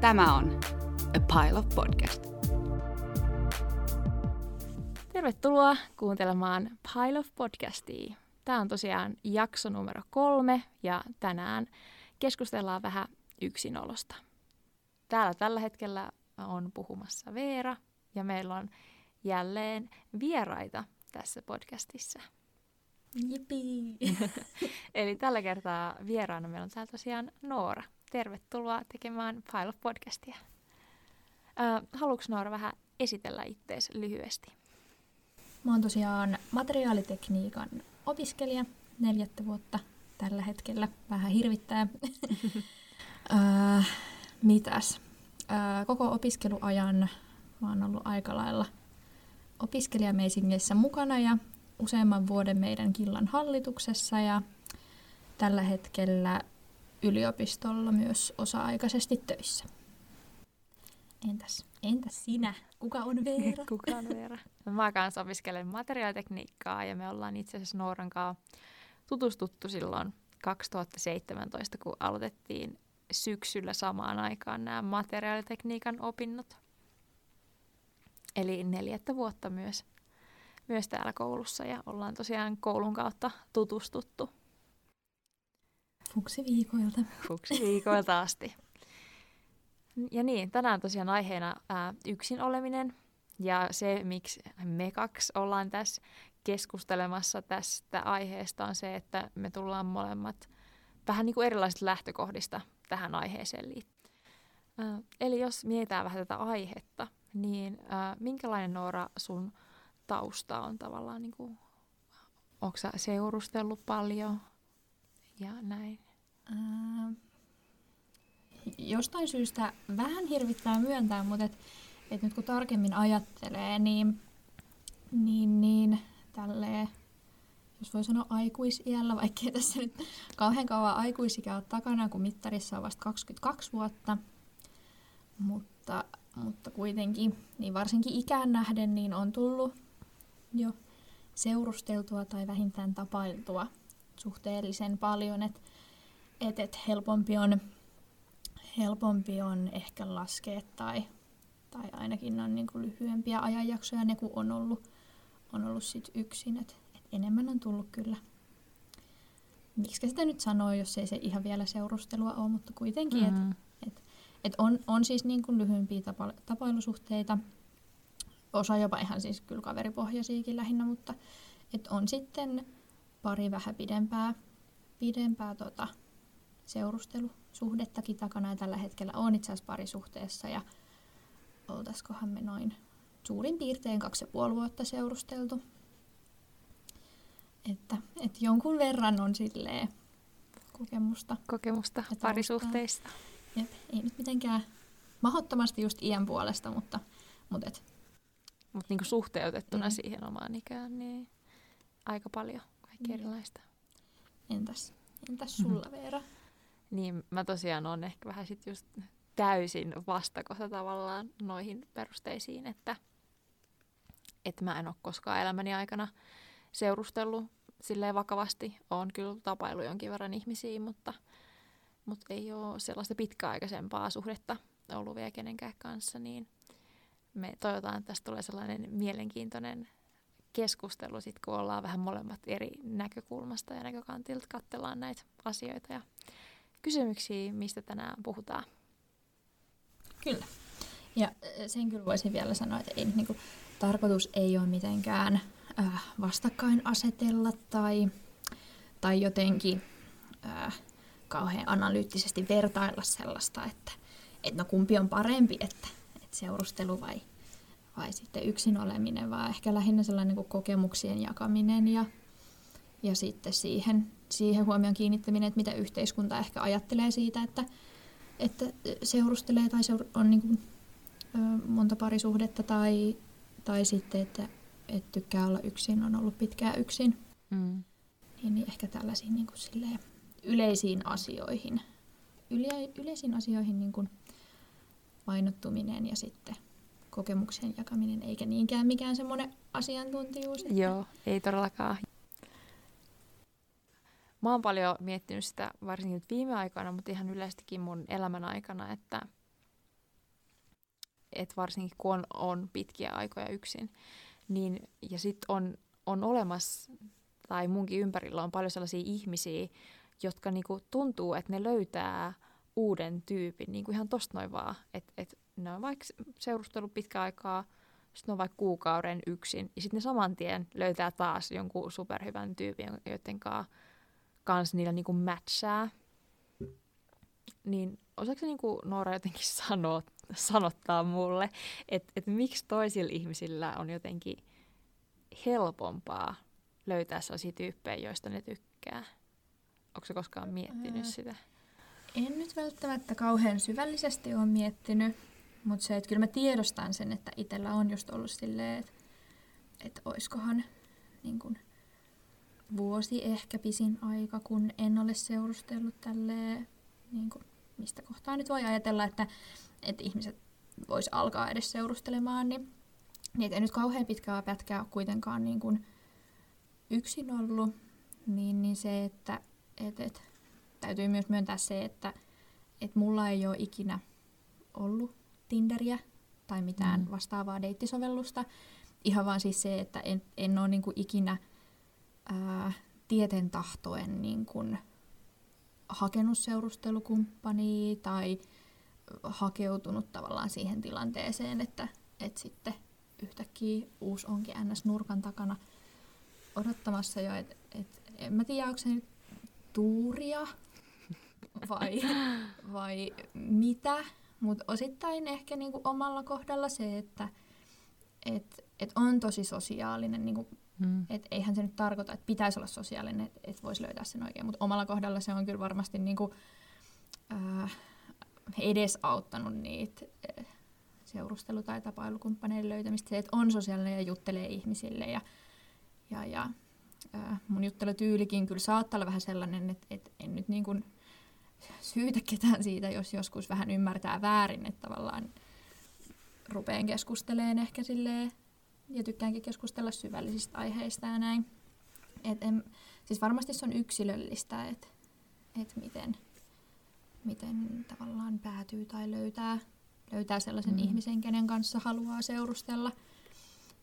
Tämä on A Pile of Podcast. Tervetuloa kuuntelemaan Pile of Podcastia. Tämä on tosiaan jakso numero kolme ja tänään keskustellaan vähän yksinolosta. Täällä tällä hetkellä on puhumassa Veera ja meillä on jälleen vieraita tässä podcastissa. Jipi! Eli tällä kertaa vieraana meillä on täällä tosiaan Noora. Tervetuloa tekemään Pile Podcastia. Äh, haluatko Noora vähän esitellä ittees lyhyesti? Mä oon tosiaan materiaalitekniikan opiskelija neljättä vuotta tällä hetkellä. Vähän hirvittää. äh, mitäs? Äh, koko opiskeluajan mä oon ollut aika lailla opiskelijameisingissä mukana ja useamman vuoden meidän Killan hallituksessa ja tällä hetkellä yliopistolla myös osa-aikaisesti töissä. Entäs, entäs sinä? Kuka on Veera? Kuka on Veera? Mä kanssa opiskelen materiaalitekniikkaa ja me ollaan itse asiassa Nooran kanssa tutustuttu silloin 2017, kun aloitettiin syksyllä samaan aikaan nämä materiaalitekniikan opinnot. Eli neljättä vuotta myös, myös täällä koulussa ja ollaan tosiaan koulun kautta tutustuttu. Fuksi viikoilta. Fuksi viikoilta asti. Ja niin, tänään tosiaan aiheena ää, yksin oleminen ja se, miksi me kaksi ollaan tässä keskustelemassa tästä aiheesta on se, että me tullaan molemmat vähän niin kuin erilaisista lähtökohdista tähän aiheeseen liittyen. Eli jos mietitään vähän tätä aihetta, niin ää, minkälainen Noora sun tausta on tavallaan, niin kuin, onko sä seurustellut paljon ja näin? Ää, jostain syystä vähän hirvittää myöntää, mutta et, et nyt kun tarkemmin ajattelee, niin, niin, niin tälleen, jos voi sanoa aikuisiällä, vaikkei tässä nyt kauhean kauan aikuisikä ole takana, kun mittarissa on vasta 22 vuotta, mutta, mutta kuitenkin, niin varsinkin ikään nähden, niin on tullut jo seurusteltua tai vähintään tapailtua suhteellisen paljon, että et, et helpompi on helpompi on ehkä laskea tai, tai ainakin on niin kuin lyhyempiä ajanjaksoja ne, kun on ollut, on ollut sit yksin. Et, et enemmän on tullut kyllä. Miksi sitä nyt sanoo, jos ei se ihan vielä seurustelua ole, mutta kuitenkin, mm-hmm. että et, et on, on siis niin kuin lyhyempiä tapa, tapailusuhteita. Osa jopa ihan siis kyllä kaveripohjaisiakin lähinnä, mutta et on sitten pari vähän pidempää, pidempää tota, seurustelusuhdettakin takana ja tällä hetkellä on itse asiassa parisuhteessa ja oltaisikohan me noin suurin piirtein kaksi ja puoli vuotta seurusteltu. Että, että jonkun verran on silleen kokemusta. Kokemusta parisuhteista. Jep, ei nyt mitenkään mahdottomasti just iän puolesta, mutta, mutta et. Mut niinku suhteutettuna mm. siihen omaan ikään, niin aika paljon kaikki mm. erilaista. Entäs, entäs sulla mm-hmm. Veera? Niin mä tosiaan on ehkä vähän sit just täysin vastakohta tavallaan noihin perusteisiin, että, että mä en ole koskaan elämäni aikana seurustellut silleen vakavasti. Oon kyllä tapailu jonkin verran ihmisiä, mutta, mutta ei ole sellaista pitkäaikaisempaa suhdetta ollut vielä kenenkään kanssa, niin me toivotaan, että tästä tulee sellainen mielenkiintoinen keskustelu, sit kun ollaan vähän molemmat eri näkökulmasta ja näkökantilta katsellaan näitä asioita ja kysymyksiä, mistä tänään puhutaan. Kyllä. Ja sen kyllä voisin vielä sanoa, että ei, niin kuin, tarkoitus ei ole mitenkään äh, vastakkain asetella tai, tai jotenkin äh, kauhean analyyttisesti vertailla sellaista, että, että no kumpi on parempi, että, että seurustelu vai, vai sitten yksin oleminen, vaan ehkä lähinnä sellainen niin kuin kokemuksien jakaminen ja, ja sitten siihen siihen huomion kiinnittäminen, että mitä yhteiskunta ehkä ajattelee siitä, että, että seurustelee tai seur- on niin kuin, ö, monta parisuhdetta tai, tai sitten, että, että tykkää olla yksin, on ollut pitkään yksin. Mm. Niin, niin ehkä tällaisiin niin kuin silleen, yleisiin asioihin, yle, yleisiin asioihin niin kuin painottuminen ja sitten kokemuksen jakaminen, eikä niinkään mikään semmoinen asiantuntijuus. Että... Joo, ei todellakaan. Mä oon paljon miettinyt sitä varsinkin nyt viime aikoina, mutta ihan yleistäkin mun elämän aikana, että, et varsinkin kun on, on pitkiä aikoja yksin. Niin, ja sitten on, on olemassa, tai munkin ympärillä on paljon sellaisia ihmisiä, jotka niinku tuntuu, että ne löytää uuden tyypin niinku ihan tosta noin vaan. Että et ne on vaikka seurustellut pitkä aikaa, sitten ne on vaikka kuukauden yksin, ja sitten ne saman tien löytää taas jonkun superhyvän tyypin, joiden kanssa niillä niinku matchaa. Niin osaako niinku Noora jotenkin sanoa, sanottaa mulle, että et miksi toisilla ihmisillä on jotenkin helpompaa löytää sellaisia tyyppejä, joista ne tykkää? Onko se koskaan miettinyt sitä? En nyt välttämättä kauhean syvällisesti ole miettinyt, mutta se, että kyllä mä tiedostan sen, että itsellä on just ollut silleen, että, että oiskohan niin kuin vuosi ehkä pisin aika, kun en ole seurustellut tälleen, niin kuin, mistä kohtaa nyt voi ajatella, että, että ihmiset vois alkaa edes seurustelemaan, niin, niin en nyt kauhean pitkää pätkää ole kuitenkaan niin kuin yksin ollut, niin, niin se, että et, et, täytyy myös myöntää se, että et mulla ei ole ikinä ollut Tinderiä tai mitään mm. vastaavaa deittisovellusta. Ihan vaan siis se, että en, en ole niinku ikinä ää, tieten tahtoen niinku hakenut seurustelukumppania tai hakeutunut tavallaan siihen tilanteeseen, että, että sitten yhtäkkiä uusi onkin ns. nurkan takana odottamassa jo, että et, en mä tiedä, onko se nyt tuuria vai, vai mitä, mutta osittain ehkä niinku omalla kohdalla se, että et, et on tosi sosiaalinen, niinku, mm. et eihän se nyt tarkoita, että pitäisi olla sosiaalinen, että et voisi löytää sen oikein, mutta omalla kohdalla se on kyllä varmasti niinku, äh, edesauttanut niitä äh, seurustelu- tai tapailukumppaneiden löytämistä, se, että on sosiaalinen ja juttelee ihmisille ja, ja, ja äh, mun juttelutyylikin kyllä saattaa olla vähän sellainen, että, että en nyt niin kuin syytä ketään siitä, jos joskus vähän ymmärtää väärin, että tavallaan rupeen keskusteleen ehkä silleen, ja tykkäänkin keskustella syvällisistä aiheista ja näin. Et en, siis varmasti se on yksilöllistä, että et miten, miten tavallaan päätyy tai löytää, löytää sellaisen mm. ihmisen, kenen kanssa haluaa seurustella –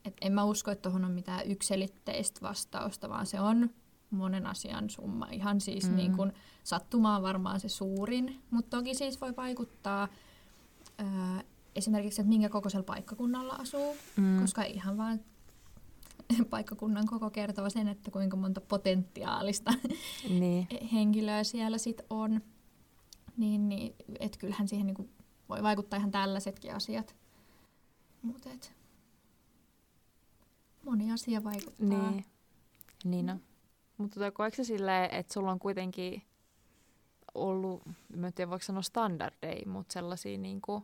et en mä usko, että tuohon on mitään ykselitteistä vastausta, vaan se on monen asian summa. Ihan siis mm. niin kun, sattumaan varmaan se suurin, mutta toki siis voi vaikuttaa ää, esimerkiksi, että minkä kokoisella paikkakunnalla asuu, mm. koska ihan vaan paikkakunnan koko kertoo sen, että kuinka monta potentiaalista niin. henkilöä siellä sit on. Niin, niin että kyllähän siihen niin voi vaikuttaa ihan tällaisetkin asiat. Mut et, moni asia vaikuttaa. Niin, niin on. Mutta tota, koetko silleen, että sulla on kuitenkin ollut, mä en tiedä voiko sanoa standardeja, mutta sellaisia niin kuin,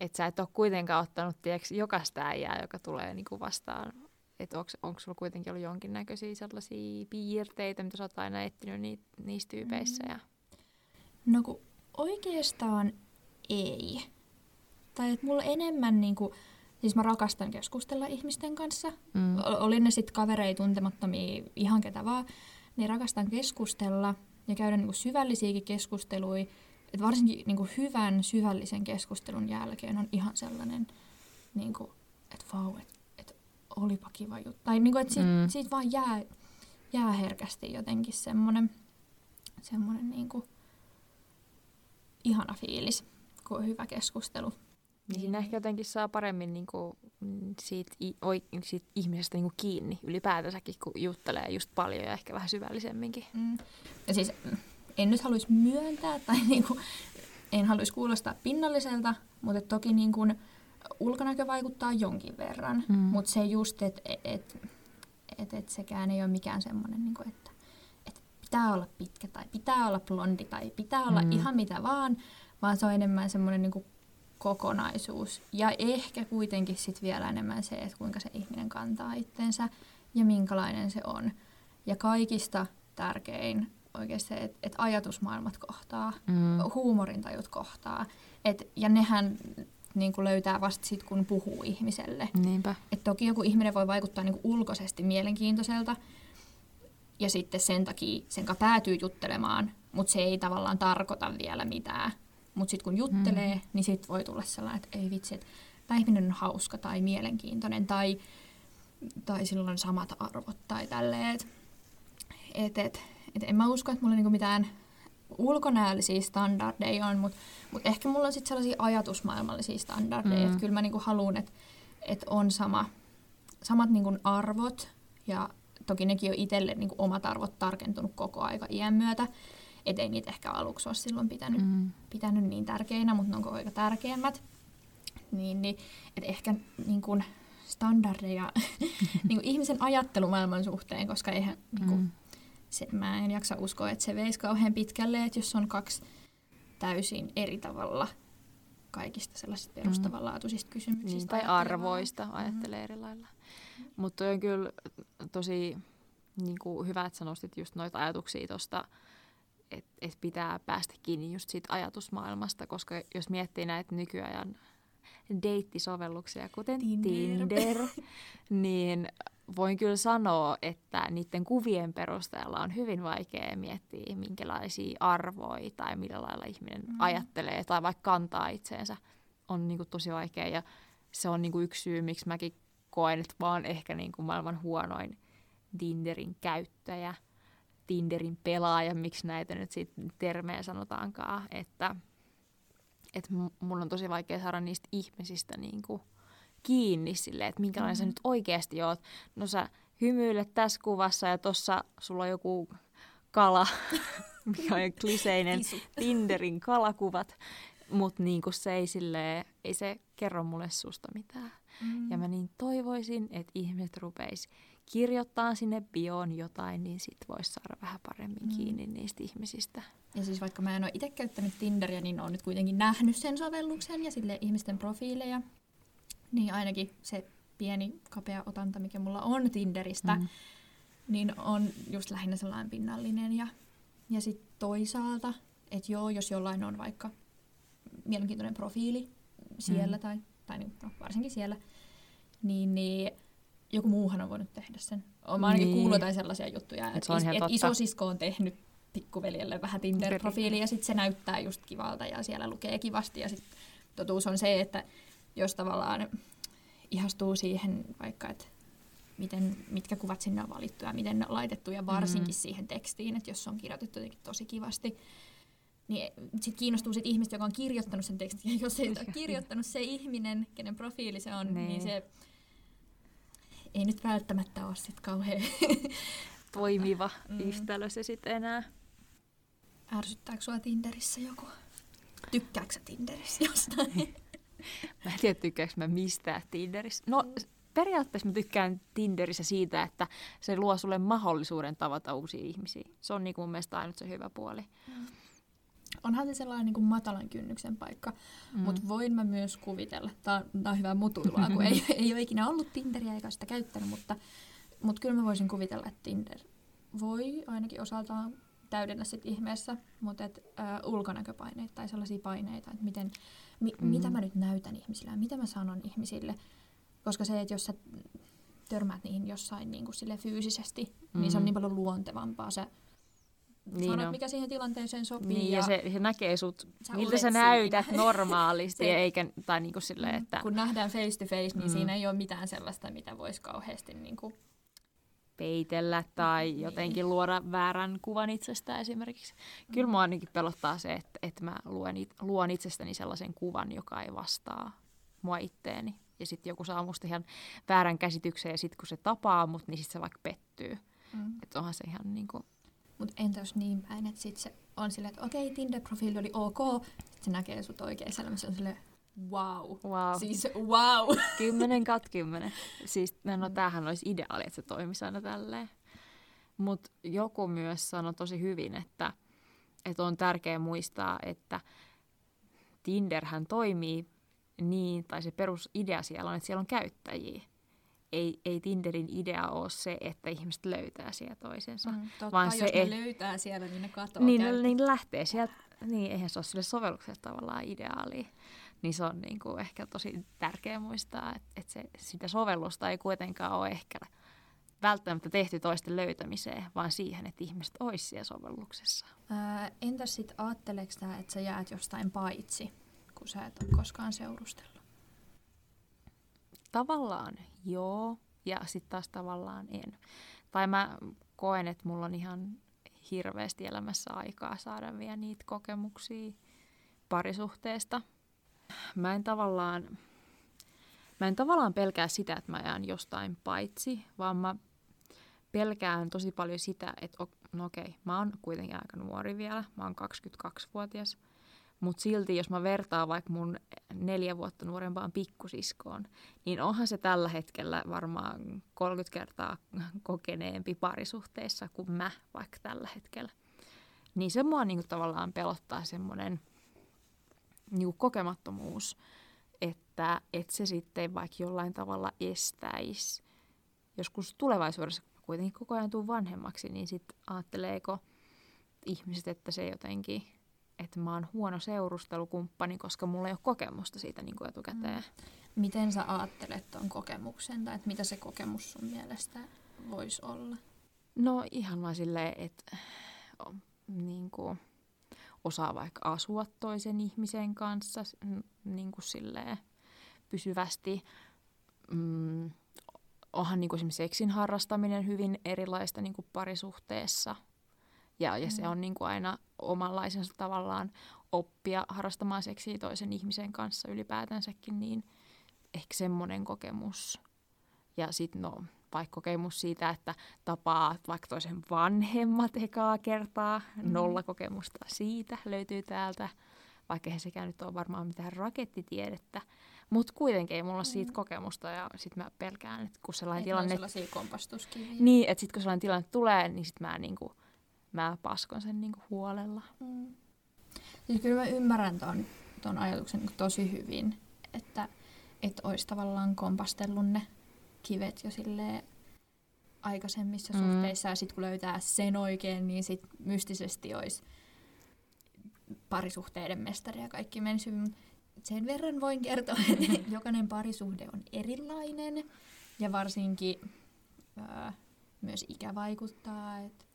että sä et ole kuitenkaan ottanut tiiäks, jokaista äijää, joka tulee niin kuin vastaan. Että onko sulla kuitenkin ollut jonkinnäköisiä sellaisia piirteitä, mitä sä oot aina etsinyt ni, niissä tyypeissä? Ja... No kun oikeastaan ei. Tai että mulla enemmän niinku, Siis mä rakastan keskustella ihmisten kanssa. Mm. Oli ne sitten kavereita, tuntemattomia, ihan ketä vaan. Niin rakastan keskustella ja käydä niinku syvällisiäkin keskusteluja. Et varsinkin niinku hyvän syvällisen keskustelun jälkeen on ihan sellainen, niinku, että vau, että et olipa kiva juttu. Tai niinku, että siitä, mm. siitä vaan jää, jää herkästi jotenkin semmoinen semmonen niinku, ihana fiilis, kun on hyvä keskustelu. Niin siinä ehkä jotenkin saa paremmin niin kuin, mm, siitä, siitä ihmisestä niin kuin kiinni ylipäätänsäkin, kun juttelee just paljon ja ehkä vähän syvällisemminkin. Mm. Ja siis en nyt haluaisi myöntää tai niin kuin, en haluaisi kuulostaa pinnalliselta, mutta toki niin kuin, ulkonäkö vaikuttaa jonkin verran. Mm. Mutta se just, että et, et, et, et sekään ei ole mikään semmoinen, niin kuin, että et pitää olla pitkä tai pitää olla blondi tai pitää olla mm. ihan mitä vaan, vaan se on enemmän semmoinen niin kuin kokonaisuus. Ja ehkä kuitenkin sit vielä enemmän se, että kuinka se ihminen kantaa itsensä ja minkälainen se on. Ja kaikista tärkein oikeasti se, että et ajatusmaailmat kohtaa, mm. huumorintajut kohtaa. Et, ja nehän niin kuin löytää vasta sitten, kun puhuu ihmiselle. Niinpä. Et toki joku ihminen voi vaikuttaa niin kuin ulkoisesti mielenkiintoiselta, ja sitten sen takia sen päätyy juttelemaan, mutta se ei tavallaan tarkoita vielä mitään mutta sitten kun juttelee, mm. niin sitten voi tulla sellainen, että ei vitsi, että tämä ihminen on hauska tai mielenkiintoinen tai, tai sillä on samat arvot tai tälleen. Et, et, et en mä usko, että mulla niinku mitään ulkonäöllisiä standardeja on, mutta mut ehkä mulla on sitten sellaisia ajatusmaailmallisia standardeja, mm. että kyllä mä niinku haluan, että et on sama, samat niinku arvot ja toki nekin on itselle niinku omat arvot tarkentunut koko aika iän myötä, et ei niitä ehkä aluksi ole silloin pitänyt, mm. pitänyt niin tärkeinä, mutta ne on koko aika tärkeimmät. Niin, niin että ehkä niin kuin standardeja niin kuin ihmisen ajattelumaailman suhteen, koska eihän niin kuin, mm se, mä en jaksa uskoa, että se veisi kauhean pitkälle, että jos on kaksi täysin eri tavalla kaikista sellaisista mm. perustavanlaatuisista kysymyksistä. Niin, tai arvoista mm. ajattelee mm. eri lailla. Mutta on kyllä tosi niin kuin hyvä, että sä nostit just noita ajatuksia tuosta, että et pitää päästä kiinni just siitä ajatusmaailmasta, koska jos miettii näitä nykyajan deittisovelluksia, kuten Tinder, Tinder niin voin kyllä sanoa, että niiden kuvien perusteella on hyvin vaikea miettiä, minkälaisia arvoja tai millä lailla ihminen mm. ajattelee tai vaikka kantaa itseensä. On niin kuin tosi vaikea ja se on niin kuin yksi syy, miksi mäkin koen, että mä oon ehkä niin kuin maailman huonoin Tinderin käyttäjä, Tinderin pelaaja, miksi näitä nyt sitten termejä sanotaankaan, että, että mun on tosi vaikea saada niistä ihmisistä niin kuin kiinni sille, että minkälainen mm-hmm. sä nyt oikeasti oot. No sä hymyilet tässä kuvassa ja tuossa sulla on joku kala, mikä on kliseinen Tinderin kalakuvat, mutta niin se ei, silleen, ei se kerro mulle susta mitään. Mm. Ja mä niin toivoisin, että ihmiset rupeis kirjoittaa sinne bioon jotain, niin sit vois saada vähän paremmin mm. kiinni niistä ihmisistä. Ja siis vaikka mä en ole itse käyttänyt Tinderiä, niin olen nyt kuitenkin nähnyt sen sovelluksen ja sille ihmisten profiileja. Niin ainakin se pieni kapea otanta, mikä mulla on Tinderistä, mm. niin on just lähinnä sellainen pinnallinen. Ja, ja sitten toisaalta, että joo, jos jollain on vaikka mielenkiintoinen profiili siellä mm. tai, tai niin, no, varsinkin siellä, niin, niin joku muuhan on voinut tehdä sen. Olen ainakin niin. kuullut jotain sellaisia juttuja, että et, et isosisko on tehnyt pikkuveljelle vähän Tinder-profiili ja sitten se näyttää just kivalta ja siellä lukee kivasti ja sitten totuus on se, että jos tavallaan ihastuu siihen vaikka, että miten, mitkä kuvat sinne on valittu ja miten ne on laitettu ja varsinkin mm. siihen tekstiin, että jos se on kirjoitettu jotenkin tosi kivasti, niin sitten kiinnostuu sit ihmistä, joka on kirjoittanut sen tekstin. Ja jos ei ole kirjoittanut se ihminen, kenen profiili se on, niin, niin se ei nyt välttämättä ole sitten kauhean toimiva mm. yhtälö se sitten enää. Ärsyttääkö sua Tinderissä joku? Tykkääkö sä Tinderissä jostain? mä en tiedä, tykkääkö mä mistään Tinderissä. No, periaatteessa mä tykkään Tinderissä siitä, että se luo sulle mahdollisuuden tavata uusia ihmisiä. Se on niin kuin mun mielestä ainut se hyvä puoli. Mm. Onhan se sellainen niin kuin matalan kynnyksen paikka, mm. mutta voin mä myös kuvitella, tämä on hyvä mutuilua, kun ei, ei ole ikinä ollut Tinderiä eikä sitä käyttänyt, mutta, mutta kyllä mä voisin kuvitella, että Tinder voi ainakin osaltaan täydennä sit ihmeessä, mutta et, ä, ulkonäköpaineita tai sellaisia paineita, että miten, mi, mm. mitä mä nyt näytän ihmisille ja mitä mä sanon ihmisille. Koska se, että jos sä törmäät niihin jossain niin kuin sille fyysisesti, mm. niin se on mm. niin paljon luontevampaa. Sä niin sanot, no. mikä siihen tilanteeseen sopii. Niin, ja, ja se, se näkee sut, sä miltä sä näytät siinä. normaalisti, se, eikä, tai niin kuin silleen, että... Kun nähdään face to face, niin mm. siinä ei ole mitään sellaista, mitä voisi kauheasti niin kuin peitellä tai niin. jotenkin luoda väärän kuvan itsestä esimerkiksi. Kyllä mua ainakin pelottaa se, että, että mä luen, luon itsestäni sellaisen kuvan, joka ei vastaa mua itteeni. Ja sitten joku saa musta ihan väärän käsityksen ja sitten kun se tapaa mut, niin sitten se vaikka pettyy. Mm. Että onhan se ihan niin kuin... Mutta entä jos niin päin, että sitten se on silleen, että okei, okay, Tinder-profiili oli ok, sitten se näkee sut oikein elämässä, on silleen, Wow. wow. Siis wow. 10 kat 10. Siis no tämähän olisi ideaali, että se toimisi aina tälleen. Mutta joku myös sanoi tosi hyvin, että, että on tärkeää muistaa, että Tinderhän toimii niin, tai se perusidea siellä on, että siellä on käyttäjiä. Ei, ei Tinderin idea ole se, että ihmiset löytää siellä toisensa. Mm, totta, vaan jos se, ne et... löytää siellä, niin ne katoaa Niin, niin lähtee sieltä. Niin, eihän se ole sille sovellukselle tavallaan ideaalia niin se on niin kuin ehkä tosi tärkeää muistaa, että, että se, sitä sovellusta ei kuitenkaan ole ehkä välttämättä tehty toisten löytämiseen, vaan siihen, että ihmiset olisi siellä sovelluksessa. Ää, entäs sitten ajatteleeko tämä, että sä jäät jostain paitsi, kun sä et ole koskaan seurustellut? Tavallaan joo, ja sitten taas tavallaan en. Tai mä koen, että mulla on ihan hirveästi elämässä aikaa saada vielä niitä kokemuksia parisuhteesta. Mä en tavallaan, mä en tavallaan pelkää sitä, että mä jään jostain paitsi, vaan mä pelkään tosi paljon sitä, että no okei, mä oon kuitenkin aika nuori vielä, mä oon 22-vuotias, mutta silti jos mä vertaan vaikka mun neljä vuotta nuorempaan pikkusiskoon, niin onhan se tällä hetkellä varmaan 30 kertaa kokeneempi parisuhteessa kuin mä vaikka tällä hetkellä. Niin se mua niinku tavallaan pelottaa semmoinen niinku kokemattomuus, että, että se sitten vaikka jollain tavalla estäisi joskus tulevaisuudessa kuitenkin koko ajan tuu vanhemmaksi, niin sitten ajatteleeko ihmiset, että se jotenkin, että mä oon huono seurustelukumppani, koska mulla ei ole kokemusta siitä niin kuin etukäteen. Mm. Miten sä ajattelet tuon kokemuksen, tai että mitä se kokemus sun mielestä voisi olla? No ihan vaan silleen, että niin kuin, osaa vaikka asua toisen ihmisen kanssa niin kuin silleen, pysyvästi. Mm, onhan niin kuin esimerkiksi seksin harrastaminen hyvin erilaista niin kuin parisuhteessa. Ja, ja mm. se on niin kuin aina omanlaisensa tavallaan oppia harrastamaan seksiä toisen ihmisen kanssa ylipäätänsäkin, niin ehkä semmoinen kokemus. Ja sitten no, vaikka kokemus siitä, että tapaa vaikka toisen vanhemmat ekaa kertaa, mm. nolla kokemusta siitä löytyy täältä, vaikka he sekään nyt ole varmaan mitään rakettitiedettä, mutta kuitenkin ei mulla siitä mm. kokemusta ja sitten mä pelkään, että kun sellainen Et tilanne... Niin, että sitten kun sellainen tilanne tulee, niin sitten mä, niinku, mä paskon sen niinku huolella. Mm. Siis kyllä mä ymmärrän ton, ton ajatuksen niinku tosi hyvin, että et olisi tavallaan kompastellut ne kivet jo silleen aikaisemmissa mm. suhteissa ja sitten kun löytää sen oikein, niin sitten mystisesti olisi parisuhteiden mestari ja kaikki menisi hyvin sen verran voin kertoa, että jokainen parisuhde on erilainen ja varsinkin ää, myös ikä vaikuttaa. Et, et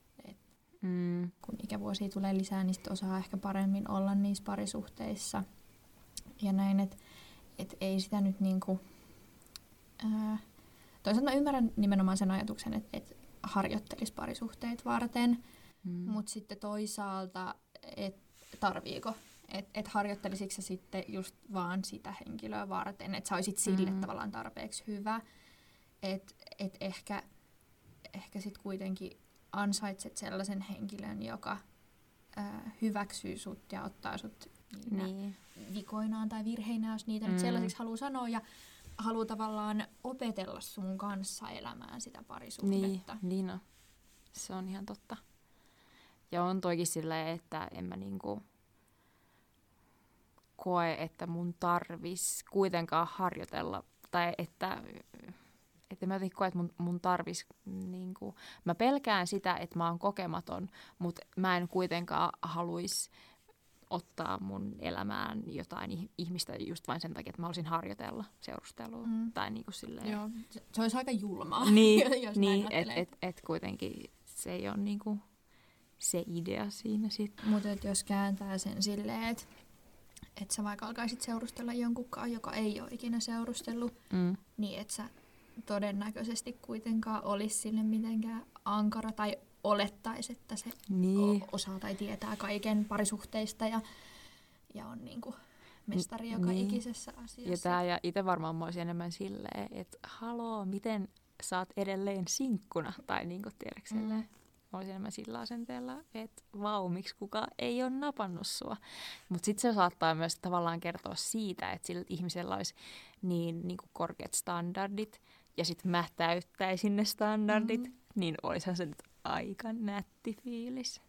mm. Kun ikävuosia tulee lisää, niin sit osaa ehkä paremmin olla niissä parisuhteissa. Ja näin, että et ei sitä nyt niinku... Ää, toisaalta mä ymmärrän nimenomaan sen ajatuksen, että et harjoittelisi parisuhteet varten, mm. mutta sitten toisaalta, että tarviiko että et harjoittelisitko sä sitten just vaan sitä henkilöä varten, että sä olisit sille mm. tavallaan tarpeeksi hyvä, että et ehkä, ehkä sitten kuitenkin ansaitset sellaisen henkilön, joka ö, hyväksyy sut ja ottaa sut niin. vikoinaan tai virheinä, jos niitä mm. nyt sellaisiksi haluaa sanoa, ja haluaa tavallaan opetella sun kanssa elämään sitä parisuhdetta. Niin, niin no. Se on ihan totta. Ja on toikin silleen, että en mä niinku koe, että mun tarvis kuitenkaan harjoitella, tai että, että mä jotenkin koe, että mun, mun tarvis, niin kuin, mä pelkään sitä, että mä oon kokematon, mutta mä en kuitenkaan haluaisi ottaa mun elämään jotain ihmistä just vain sen takia, että mä haluaisin harjoitella seurustelua. Mm. Tai niin kuin silleen. Joo, se olisi aika julmaa, niin, jos niin, että et, et kuitenkin se ei ole niin kuin se idea siinä sitten. Mutta jos kääntää sen silleen, että että sä vaikka alkaisit seurustella jonkunkaan, joka ei ole ikinä seurustellut, mm. niin että sä todennäköisesti kuitenkaan olisi sille mitenkään ankara tai olettaisi, että se niin. osaa tai tietää kaiken parisuhteista ja, ja on niin kuin mestari joka niin. ikisessä asiassa. Ja, tää, ja itse varmaan mä olisin enemmän silleen, että haloo, miten saat edelleen sinkkuna, tai niin kuin tiedätkö mm olisin enemmän sillä asenteella, että vau, miksi kuka ei ole napannut sua. Mutta sitten se saattaa myös tavallaan kertoa siitä, että sillä ihmisellä olisi niin, niin kuin korkeat standardit, ja sitten mä täyttäisin ne standardit, mm-hmm. niin olisihan se nyt aika nätti fiilis.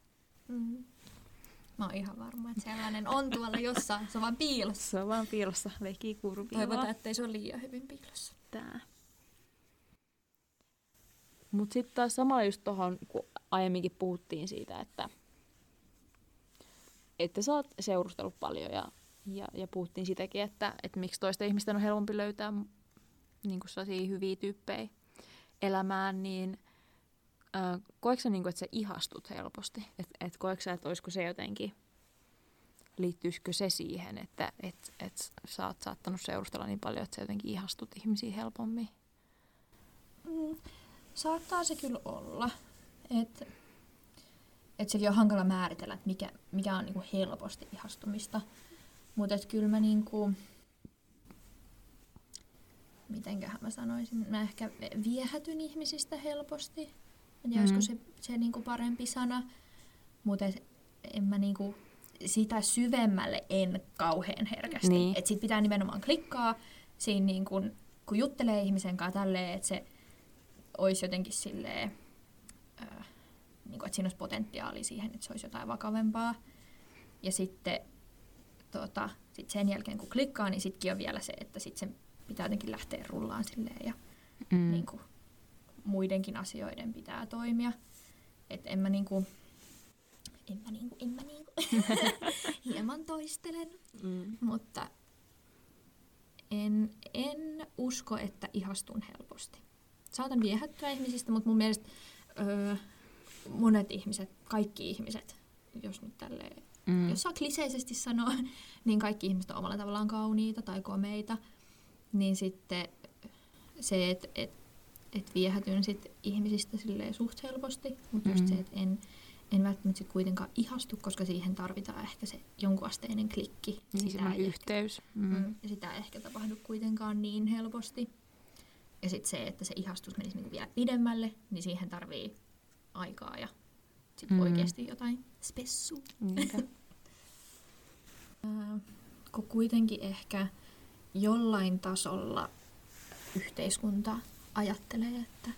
Mm-hmm. Mä oon ihan varma, että sellainen on tuolla jossain. Se on vaan piilossa. Se on vaan piilossa. Leikii kuurupiiloa. Toivotaan, ettei se ole liian hyvin piilossa. Tää. Mutta sitten taas samalla just tuohon, kun aiemminkin puhuttiin siitä, että, että sä oot seurustellut paljon ja, ja, ja puhuttiin sitäkin, että, että miksi toista ihmisten on helpompi löytää niin kuin hyviä tyyppejä elämään, niin Äh, koetko sä, niinku, että sä ihastut helposti? Et, et koetko sä, että olisiko se jotenkin, liittyisikö se siihen, että et, et sä oot saattanut seurustella niin paljon, että sä jotenkin ihastut ihmisiä helpommin? Mm, saattaa se kyllä olla. Että et sekin on hankala määritellä, että mikä, mikä on niinku helposti ihastumista. Mutta kyllä mä niinku, mitenköhän mä sanoisin, mä ehkä viehätyn ihmisistä helposti. En tiedä, mm. olisiko se, se niinku parempi sana, mutta en mä niinku, sitä syvemmälle en kauhean herkästi. Niin. Et sit pitää nimenomaan klikkaa siinä niinku, kun juttelee ihmisen kanssa tälleen, että se olisi jotenkin silleen, äh, niin kuin, että siinä olisi potentiaali siihen, että se olisi jotain vakavempaa. Ja sitten tota, sit sen jälkeen kun klikkaa, niin sittenkin on vielä se, että sit sen pitää jotenkin lähteä rullaan silleen ja mm. niin kuin, muidenkin asioiden pitää toimia. Että en mä niinku, en mä niinku, en mä niinku, hieman toistelen, mm. mutta en, en usko, että ihastun helposti. Saatan viehättyä ihmisistä, mutta mun mielestä öö, monet ihmiset, kaikki ihmiset, jos nyt tälleen, mm. jos saa kliseisesti sanoa, niin kaikki ihmiset on omalla tavallaan kauniita tai komeita, niin sitten se, että et, et viehätyn sit ihmisistä suht helposti, mutta mm. just se, että en, en välttämättä sit kuitenkaan ihastu, koska siihen tarvitaan ehkä se jonkunasteinen klikki. Niin sitä yhteys. Ehkä, mm. Mm, ja sitä ei ehkä tapahdu kuitenkaan niin helposti. Ja sitten se, että se ihastus menisi niinku vielä pidemmälle, niin siihen tarvii aikaa ja sitten mm. oikeasti jotain spessua. kun kuitenkin ehkä jollain tasolla yhteiskunta ajattelee, että,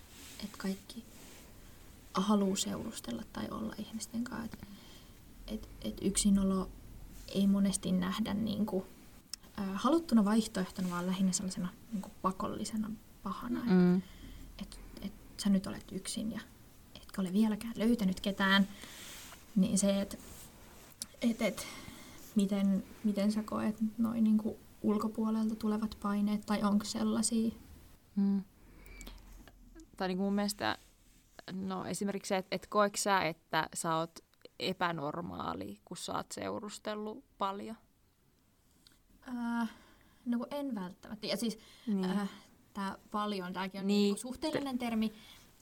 että kaikki haluaa seurustella tai olla ihmisten kanssa. Että et, et yksinolo ei monesti nähdä niin kuin, ä, haluttuna vaihtoehtona, vaan lähinnä sellaisena niin kuin pakollisena pahana. Mm. Että et, et sä nyt olet yksin ja etkä ole vieläkään löytänyt ketään. Niin se, että et, et, miten, miten sä koet noin niin kuin ulkopuolelta tulevat paineet tai onko sellaisia? Mm. Tai niin kuin mun mielestä, no esimerkiksi se, että et koetko sä, että sä oot epänormaali, kun sä oot seurustellut paljon? Äh, no en välttämättä. Ja siis niin. äh, tää paljon, tämäkin on niin. Niin suhteellinen termi,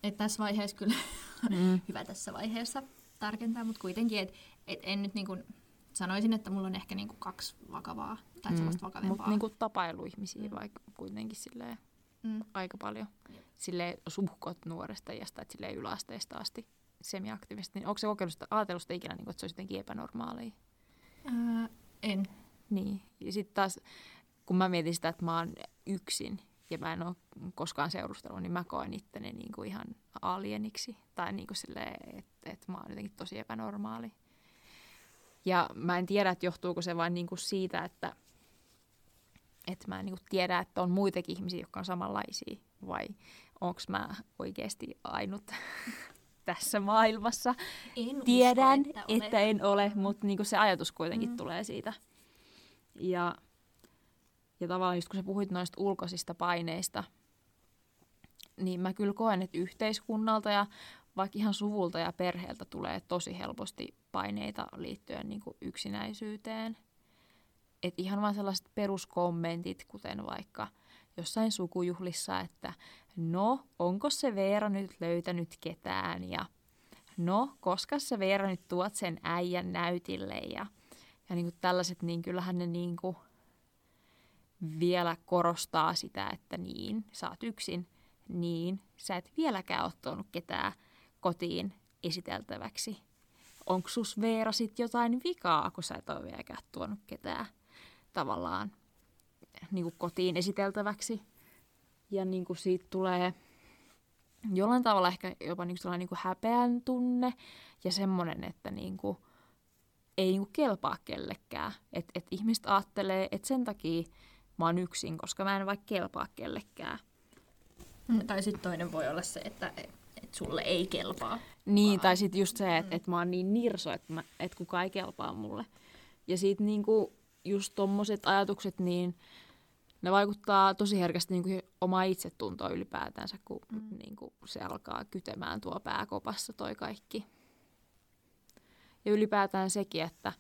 että tässä vaiheessa kyllä mm. hyvä tässä vaiheessa tarkentaa, mutta kuitenkin, että et en nyt niin kuin, sanoisin, että mulla on ehkä niin kuin kaksi vakavaa tai mm. sellaista vakavempaa. Mutta niin kuin tapailuihmisiä mm. vaikka kuitenkin silleen mm. aika paljon. Silleen suhkot nuoresta iästä, että silleen yläasteesta asti semiaktiivisesti. Niin onko se kokeillut sitä, ajatellut sitä ikinä, niin kuin, että se olisi jotenkin epänormaalia? Ää, en. Niin. Ja sitten taas, kun mä mietin sitä, että mä oon yksin ja mä en ole koskaan seurustellut, niin mä koen itteni niin kuin ihan alieniksi. Tai niin kuin silleen, että, että mä oon jotenkin tosi epänormaali. Ja mä en tiedä, että johtuuko se vain niin kuin siitä, että, että mä en niin tiedä, että on muitakin ihmisiä, jotka on samanlaisia. Vai onko mä oikeasti ainut tässä maailmassa? En Tiedän, usko, että, että en ole, mutta niin se ajatus kuitenkin mm. tulee siitä. Ja ja tavallaan just kun sä puhuit noista ulkoisista paineista, niin mä kyllä koen, että yhteiskunnalta ja vaikka ihan suvulta ja perheeltä tulee tosi helposti paineita liittyen niin kuin yksinäisyyteen. Et ihan vaan sellaiset peruskommentit, kuten vaikka jossain sukujuhlissa, että no, onko se Veera nyt löytänyt ketään ja no, koska se Veera nyt tuot sen äijän näytille ja, ja niin kuin tällaiset, niin kyllähän ne niin kuin vielä korostaa sitä, että niin, sä oot yksin, niin sä et vieläkään ole tuonut ketään kotiin esiteltäväksi. Onko sus Veera sit jotain vikaa, kun sä et ole vieläkään tuonut ketään tavallaan niin kuin kotiin esiteltäväksi. Ja niin kuin siitä tulee jollain tavalla ehkä jopa niin kuin, niin kuin häpeän tunne ja semmoinen, että niin kuin, ei niin kuin kelpaa kellekään. Että et ihmiset ajattelee, että sen takia mä oon yksin, koska mä en vaikka kelpaa kellekään. Mm, tai sitten toinen voi olla se, että et sulle ei kelpaa. Niin, tai sitten just se, että mm. et mä oon niin nirso, että et kukaan ei kelpaa mulle. Ja sitten niinku just tommoset ajatukset, niin ne vaikuttaa tosi herkästi niin kuin omaa itsetuntoa ylipäätänsä, kun Mm. niin kuin se alkaa kytemään tuo pääkopassa toi kaikki. Ja ylipäätään sekin, että,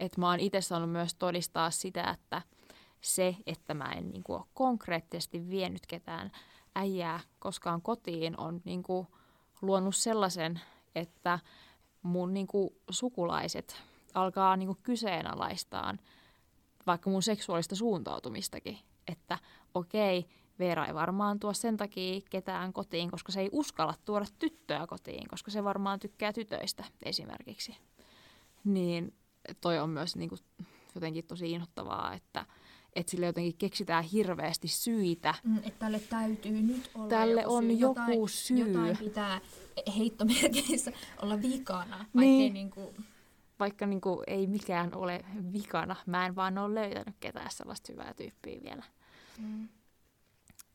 että mä oon itse saanut myös todistaa sitä, että se, että mä en niin kuin, ole konkreettisesti vienyt ketään äijää koskaan kotiin, on niin kuin, luonut sellaisen, että mun niin kuin, sukulaiset alkaa niin kuin, kyseenalaistaan vaikka mun seksuaalista suuntautumistakin, että okei, Veera ei varmaan tuo sen takia ketään kotiin, koska se ei uskalla tuoda tyttöä kotiin, koska se varmaan tykkää tytöistä esimerkiksi. Niin toi on myös niin kuin, jotenkin tosi inhottavaa, että, että sille jotenkin keksitään hirveästi syitä. Mm, että tälle täytyy nyt olla Tälle joku on syy. joku jotain, syy. Jotain pitää heittomerkeissä olla vikana, vaikka Niin. ei niinku... Vaikka niin kuin, ei mikään ole vikana, mä en vaan ole löytänyt ketään sellaista hyvää tyyppiä vielä. Mm.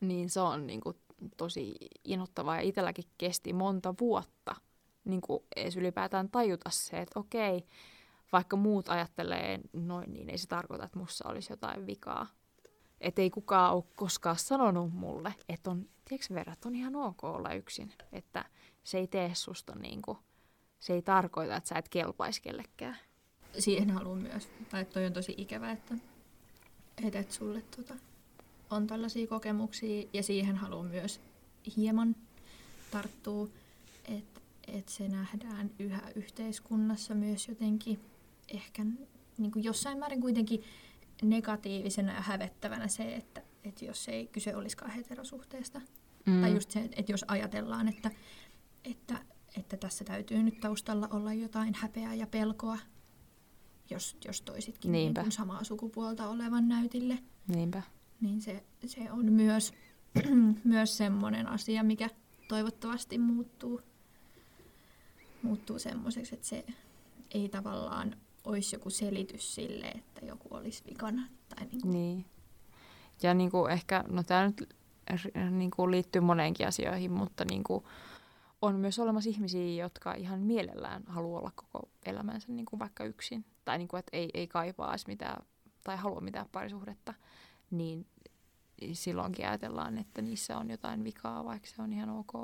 Niin se on niin kuin, tosi inhottavaa ja itselläkin kesti monta vuotta niin kuin edes ylipäätään tajuta se, että okei, vaikka muut ajattelee noin, niin ei se tarkoita, että mussa olisi jotain vikaa. Että ei kukaan ole koskaan sanonut mulle, että on, tiedätkö verrat, on ihan ok olla yksin. Että se ei tee susta niin kuin, se ei tarkoita, että sä et kelpaisi kellekään. Siihen haluan myös, tai toi on tosi ikävä, että, että, että sulle tota, on tällaisia kokemuksia, ja siihen haluan myös hieman tarttua, että, että se nähdään yhä yhteiskunnassa myös jotenkin ehkä niin kuin jossain määrin kuitenkin negatiivisena ja hävettävänä se, että, että jos ei kyse olisikaan heterosuhteesta. Mm. Tai just se, että jos ajatellaan, että, että, että tässä täytyy nyt taustalla olla jotain häpeää ja pelkoa, jos, jos toisitkin niin kuin samaa sukupuolta olevan näytille, Niinpä. niin se, se on myös, myös semmoinen asia, mikä toivottavasti muuttuu, muuttuu semmoiseksi, että se ei tavallaan olisi joku selitys sille, että joku olisi vikana. Tai niin kuin, Niin. Ja niin kuin ehkä, no tämä nyt niin kuin liittyy moneenkin asioihin, mutta niin kuin on myös olemassa ihmisiä, jotka ihan mielellään haluaa olla koko elämänsä niin kuin vaikka yksin. Tai niin kuin, että ei, ei kaipaa mitään, tai halua mitään parisuhdetta. Niin silloinkin ajatellaan, että niissä on jotain vikaa, vaikka se on ihan ok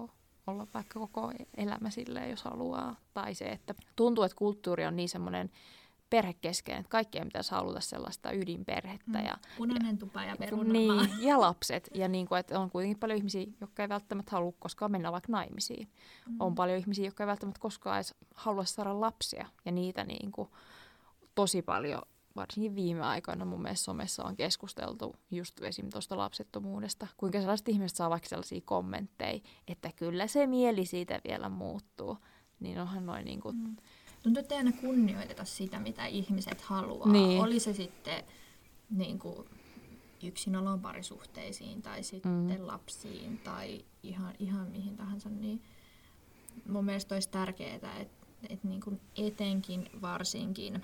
olla vaikka koko elämä silleen, jos haluaa. Tai se, että tuntuu, että kulttuuri on niin semmoinen perhekeskeinen, että kaikkien pitäisi haluta sellaista ydinperhettä. Mm. Ja, punainen tupa ja peruna. niin, ja lapset. Ja niin kuin, että on kuitenkin paljon ihmisiä, jotka ei välttämättä halua koskaan mennä vaikka naimisiin. Mm. On paljon ihmisiä, jotka ei välttämättä koskaan edes halua saada lapsia. Ja niitä niin kuin, tosi paljon, varsinkin viime aikoina mun mielestä somessa on keskusteltu just esim. tuosta lapsettomuudesta. Kuinka sellaiset ihmiset saa vaikka sellaisia kommentteja, että kyllä se mieli siitä vielä muuttuu. Niin onhan noin niin kuin, Mm. Tuntuu, että ei aina kunnioiteta sitä, mitä ihmiset haluaa. Niin. Oli se sitten niin kuin, yksinolon parisuhteisiin tai sitten Mm. lapsiin tai ihan, ihan mihin tahansa. Niin mun mielestä olisi tärkeää, että, että niin kuin etenkin varsinkin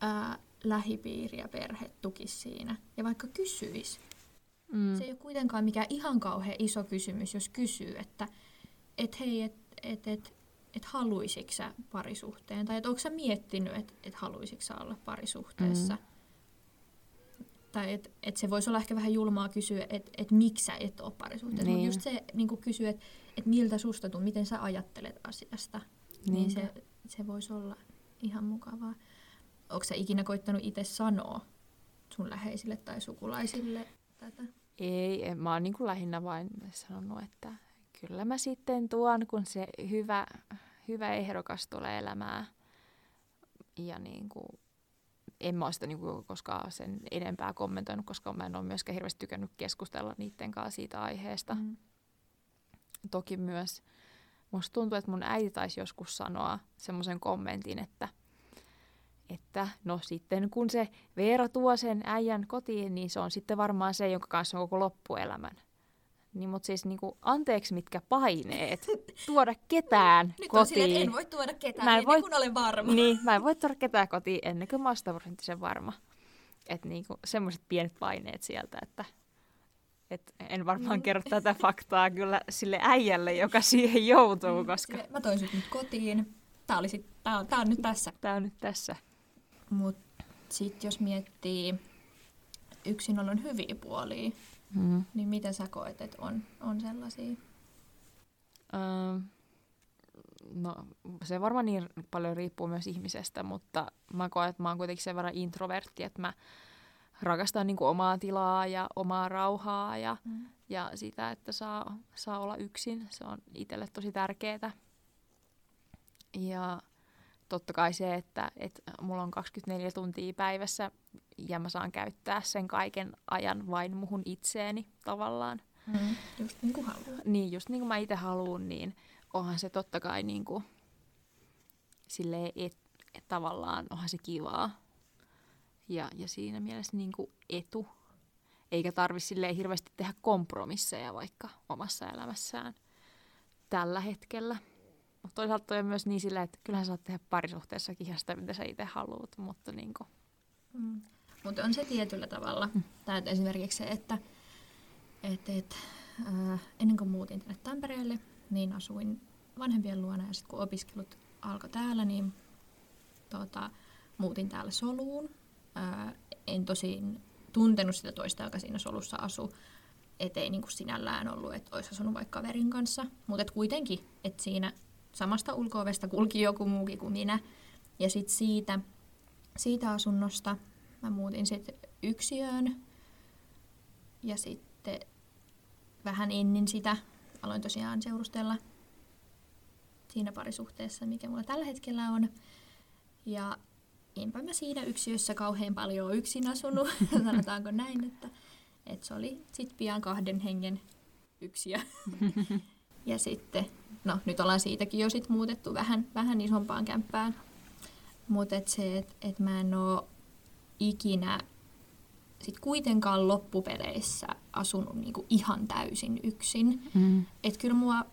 ää, lähipiiri ja perhe tukisi siinä. Ja vaikka kysyisi. mm, Se ei ole kuitenkaan mikään ihan kauhean iso kysymys, jos kysyy, että et hei, että et, et, et haluisitko sä parisuhteen, tai että onko sä miettinyt, että et haluisitko sä olla parisuhteessa. Mm. Tai että et se voisi olla ehkä vähän julmaa kysyä, että et miksi sä et ole parisuhteessa. Mutta Niin. just se niin kysyä, että et miltä susta tuntuu, miten sä ajattelet asiasta. Niin Niinpä. se, se voisi olla ihan mukavaa. Onko sä ikinä koittanut itse sanoa sun läheisille tai sukulaisille tätä? Ei, en, mä oon niin kuin lähinnä vain sanonut, että kyllä mä sitten tuon, kun se hyvä, hyvä ehdokas tulee elämään. Ja niin kuin, en mä ole sitä niin kuin koskaan sen enempää kommentoinut, koska mä en ole myöskään hirveästi tykännyt keskustella niiden kanssa siitä aiheesta. Mm. Toki myös musta tuntuu, että mun äiti taisi joskus sanoa semmoisen kommentin, että että no sitten kun se Veera tuo sen äijän kotiin, niin se on sitten varmaan se, jonka kanssa on koko loppuelämän. Niin, mutta siis niinku, anteeksi mitkä paineet tuoda ketään Nyt on kotiin. silleen, että en voi tuoda ketään Mä en ennen voi- kuin olen varma. Niin, mä en voi tuoda ketään kotiin ennen kuin mä oon sataprosenttisen varma. Että niinku, semmoiset pienet paineet sieltä, että et en varmaan Mm. kerro tätä faktaa kyllä sille äijälle, joka siihen joutuu, koska Silleen, Mä toin sut nyt kotiin. Tää, oli sit, tää, on, tää on nyt tässä. tämä on nyt tässä. Mut sit jos miettii yksinolon hyviä puolia, Mm. niin mitä sä koet, että on, on sellaisia? Öö, no se varmaan niin paljon riippuu myös ihmisestä, mutta mä koen, että mä oon kuitenkin sen verran introvertti, että mä rakastan niin kuin omaa tilaa ja omaa rauhaa ja, Mm. ja sitä, että saa, saa olla yksin. Se on itselle tosi tärkeää. Ja totta kai se, että, että mulla on 24 tuntia päivässä ja mä saan käyttää sen kaiken ajan vain muhun itseeni tavallaan. Mm. Just niin kuin haluaa. Niin, just niin kuin mä itse haluan, niin onhan se totta kai niin kuin, silleen, et, et tavallaan onhan se kivaa. Ja, ja siinä mielessä niin kuin etu. Eikä tarvi silleen hirveästi tehdä kompromisseja vaikka omassa elämässään tällä hetkellä. Mutta toisaalta toi on myös niin silleen, että kyllähän saat tehdä parisuhteessakin ihan sitä, mitä sä itse haluat, mutta niin kuin, Mm. Mutta on se tietyllä tavalla. Mm. Tai esimerkiksi se, että et, et, äh, ennen kuin muutin tänne Tampereelle, niin asuin vanhempien luona ja sitten kun opiskelut alkoi täällä, niin tota, muutin täällä soluun. Äh, en tosin tuntenut sitä toista, joka siinä solussa asui. Et ei niinku sinällään ollut, että olisi asunut vaikka kaverin kanssa. Mutta kuitenkin, että siinä samasta ulko kulki joku muukin kuin minä. Ja sitten siitä, siitä asunnosta mä muutin sitten yksiöön. Ja sitten vähän ennen sitä aloin tosiaan seurustella siinä parisuhteessa, mikä mulla tällä hetkellä on. Ja enpä mä siinä yksiössä kauhean paljon yksin asunut, sanotaanko näin, että, että se oli sitten pian kahden hengen yksiö. ja sitten, no nyt ollaan siitäkin jo sit muutettu vähän, vähän isompaan kämppään. Mutta et se, että et mä en oo ikinä sit kuitenkaan loppupeleissä asunut niinku ihan täysin yksin. mm. Että kyllä mua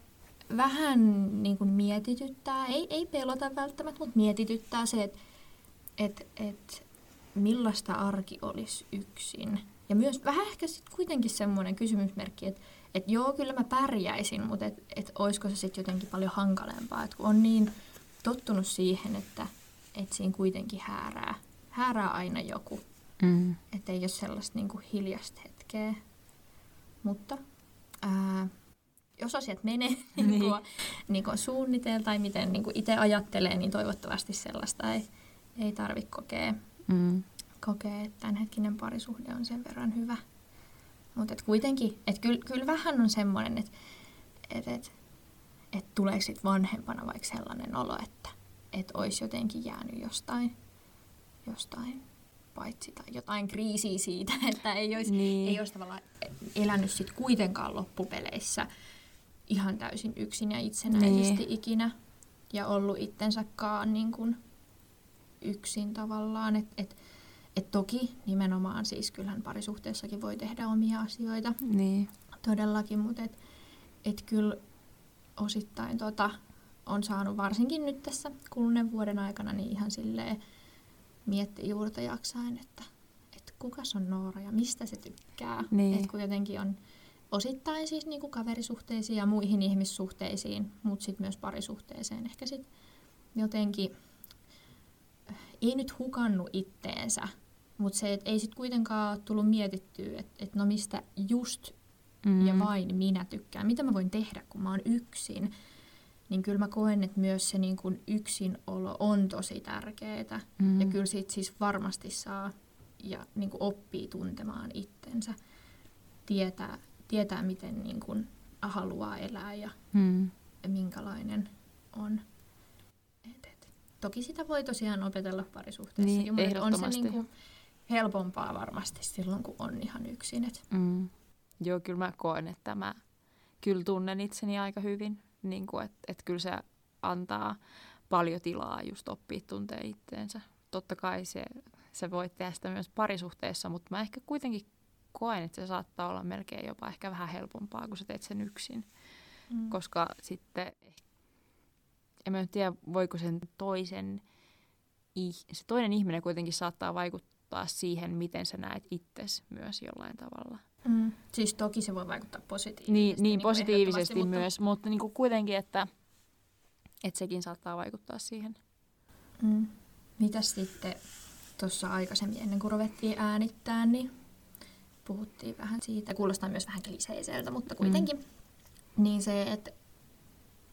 vähän niin kuin mietityttää, ei, ei pelota välttämättä, mutta mietityttää se, että et, et millaista arki olisi yksin. Ja myös vähän ehkä sitten kuitenkin semmoinen kysymysmerkki, että et joo, kyllä mä pärjäisin, mutta et, et olisiko se sitten jotenkin paljon hankalempaa, että kun on niin tottunut siihen, että et siinä kuitenkin häärää, häärää aina joku, Mm. että ei ole sellaista niin kuin hiljasta hetkeä. Mutta ää, jos asiat menee niin. niin kuin, niin kuin tai miten niin kuin itse ajattelee, niin toivottavasti sellaista ei, ei tarvitse kokea, Mm. kokea, että tämänhetkinen parisuhde on sen verran hyvä. Mutta kuitenkin, että kyllä, kyllä vähän on semmoinen, että et, et, et tuleeko sitten vanhempana vaikka sellainen olo, että et olisi jotenkin jäänyt jostain, jostain paitsi tai jotain kriisiä siitä, että ei olisi, Niin. ei olisi tavallaan elänyt sit kuitenkaan loppupeleissä ihan täysin yksin ja itsenäisesti Niin. ikinä ja ollut itsensäkaan niin kuin yksin tavallaan. Et, et, et toki nimenomaan siis kyllähän parisuhteessakin voi tehdä omia asioita Niin. todellakin, mutta et, et kyllä osittain tota, on saanut varsinkin nyt tässä kuluneen vuoden aikana niin ihan silleen miettiä juurta jaksain, että, että kukas on Noora ja mistä se tykkää. Niin. Et kun jotenkin on osittain siis niinku kaverisuhteisiin ja muihin ihmissuhteisiin, mutta sitten myös parisuhteeseen ehkä sit jotenkin ei nyt hukannut itteensä, mutta se, että ei sitten kuitenkaan tullut mietittyä, että et no mistä just Mm. ja vain minä tykkään. Mitä mä voin tehdä, kun mä oon yksin? Niin kyllä mä koen, että myös se niin kuin yksinolo on tosi tärkeää. Mm. Ja kyllä siitä siis varmasti saa ja niin kuin oppii tuntemaan itsensä. Tietää, tietää miten niin kuin haluaa elää ja Mm. minkälainen on. Et, et. Toki sitä voi tosiaan opetella parisuhteessakin, Niin, mutta on se niin kuin helpompaa varmasti silloin, kun on ihan yksin. Et, Mm. Joo, kyllä mä koen, että mä kyllä tunnen itseni aika hyvin. Niin että, että kyllä se antaa paljon tilaa just oppia tuntee itteensä. Totta kai se, se voi tehdä sitä myös parisuhteessa, mutta mä ehkä kuitenkin koen, että se saattaa olla melkein jopa ehkä vähän helpompaa, kun sä teet sen yksin. mm. Koska sitten, en mä tiedä, voiko sen toisen, se toinen ihminen kuitenkin saattaa vaikuttaa siihen, miten sä näet itsesi myös jollain tavalla. Mm. Siis toki se voi vaikuttaa positiivisesti. Niin, niin kuin positiivisesti ehdottomasti, myös, mutta niin kuin kuitenkin, että, että sekin saattaa vaikuttaa siihen. Mutta, mm. Mitäs sitten tuossa aikaisemmin, ennen kuin ruvettiin äänittää, niin puhuttiin vähän siitä, kuulostaa myös vähän kliseiseltä, mutta kuitenkin, mm. niin se, että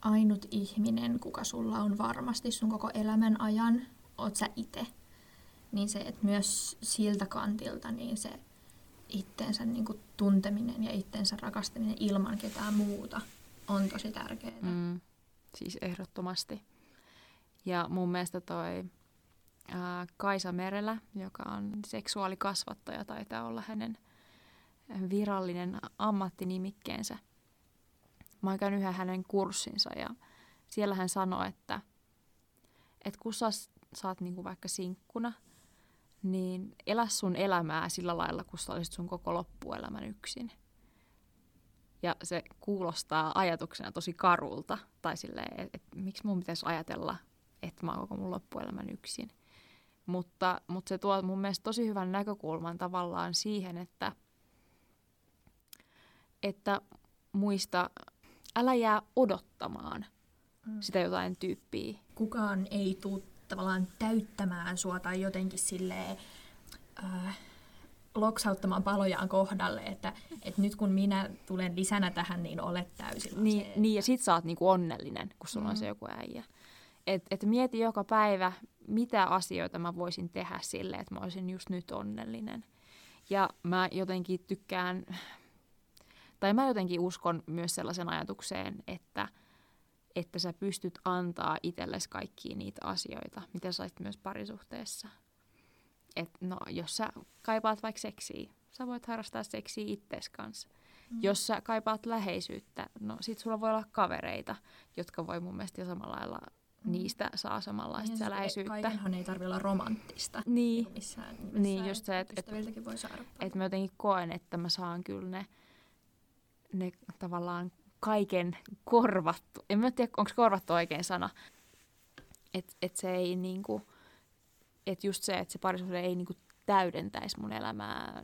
ainut ihminen, kuka sulla on varmasti sun koko elämän ajan, oot sä itse. Niin se, että myös siltä kantilta, niin se itteensä niin kuin tunteminen ja itteensä rakastaminen ilman ketään muuta on tosi tärkeää. Mm, siis ehdottomasti. Ja mun mielestä toi ää, Kaisa Merelä, joka on seksuaalikasvattaja, taitaa olla hänen virallinen ammattinimikkeensä. Mä oon yhden hänen kurssinsa ja siellä hän sanoi, että, että kun sä saat niinku vaikka sinkkuna, niin elä sun elämää sillä lailla, kun sä olisit sun koko loppuelämän yksin. Ja se kuulostaa ajatuksena tosi karulta, tai silleen, että et, miksi mun pitäisi ajatella, että mä oon koko mun loppuelämän yksin. Mutta, mutta se tuo mun mielestä tosi hyvän näkökulman tavallaan siihen, että, että muista, älä jää odottamaan mm. sitä jotain tyyppiä. Kukaan ei tule tavallaan täyttämään sua tai jotenkin silleen äh, loksauttamaan palojaan kohdalle, että, että nyt kun minä tulen lisänä tähän, niin olet täysin niin, niin, ja sit sä oot niinku onnellinen, kun sulla mm. on se joku äijä. Et, et mieti joka päivä, mitä asioita mä voisin tehdä sille, että mä olisin just nyt onnellinen. Ja mä jotenkin tykkään, tai mä jotenkin uskon myös sellaisen ajatukseen, että, että sä pystyt antaa itsellesi kaikkia niitä asioita, mitä sä myös parisuhteessa. Et no, jos sä kaipaat vaikka seksiä, sä voit harrastaa seksiä itses kanssa. Mm. Jos sä kaipaat läheisyyttä, no sit sulla voi olla kavereita, jotka voi mun mielestä samalla lailla Mm. niistä saa samanlaista niin, säläisyyttä. Kaikenhan ei tarvitse olla romanttista. Niin, missään, missään niin just se, että et, voi saada et mä jotenkin koen, että mä saan kyllä ne, ne tavallaan kaiken korvattu. En mä tiedä, onko korvattu oikein sana. Että et se ei niinku, että just se, että se parisuhde ei niinku täydentäisi mun elämää.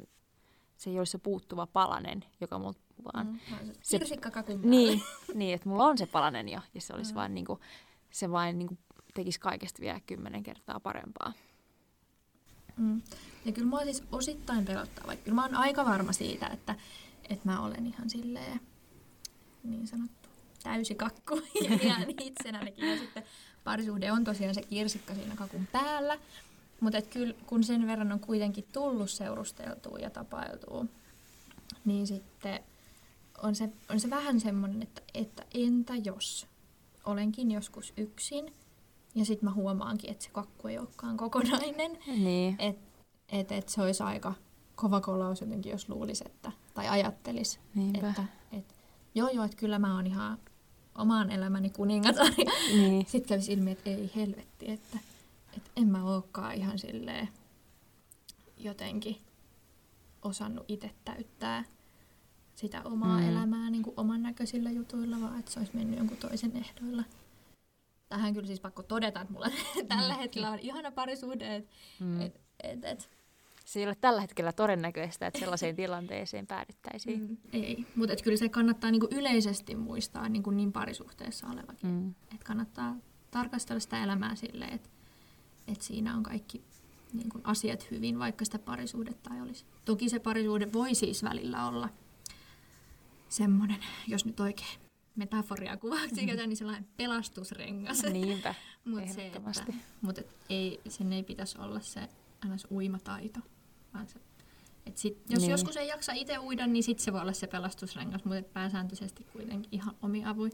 Se ei olisi se puuttuva palanen, joka mulla vaan... Mm, se, niin, niin, että mulla on se palanen jo, ja se olisi mm. vaan niinku, se vain niin kuin, tekisi kaikesta vielä kymmenen kertaa parempaa. Mm. Ja kyllä mua siis osittain pelottaa, vaikka kyllä mä oon aika varma siitä, että, että mä olen ihan silleen niin sanottu täysi kakku ja itsenäänkin. Ja sitten parisuhde on tosiaan se kirsikka siinä kakun päällä. Mutta kyllä kun sen verran on kuitenkin tullut seurusteltua ja tapailtua, niin sitten on se, on se vähän semmoinen, että, että entä jos olenkin joskus yksin. Ja sitten mä huomaankin, että se kakku ei olekaan kokonainen. Niin. Että et, et se olisi aika kova kolaus jotenkin, jos luulisi, että, tai ajattelisi, Niinpä. että et, joo joo, että kyllä mä oon ihan omaan elämäni kuningatar. Niin. Sitten kävisi ilmi, että ei helvetti, että, että en mä olekaan ihan silleen jotenkin osannut itse täyttää sitä omaa mm. elämää niin kuin oman näköisillä jutuilla, vaan että se olisi mennyt jonkun toisen ehdoilla. Tähän kyllä siis pakko todeta, että mulla tällä mm. hetkellä on ihana parisuhde. Et, mm. et, et, et. Se ei ole tällä hetkellä todennäköistä, että sellaiseen tilanteeseen päädyttäisiin. Mm, ei, mutta kyllä se kannattaa niinku yleisesti muistaa niinku niin parisuhteessa olevakin. Mm. Et kannattaa tarkastella sitä elämää silleen, että et siinä on kaikki niin kuin asiat hyvin, vaikka sitä parisuhdetta ei olisi. Toki se parisuhde voi siis välillä olla – semmoinen, jos nyt oikein metaforia kuvaksi mm-hmm. käytän, niin sellainen pelastusrengas. Niinpä, Mut se, että, mutta ei, sen ei pitäisi olla se ns. uimataito, vaan se, et sit, jos niin. joskus ei jaksa itse uida, niin sitten se voi olla se pelastusrengas, mutta pääsääntöisesti kuitenkin ihan omi avui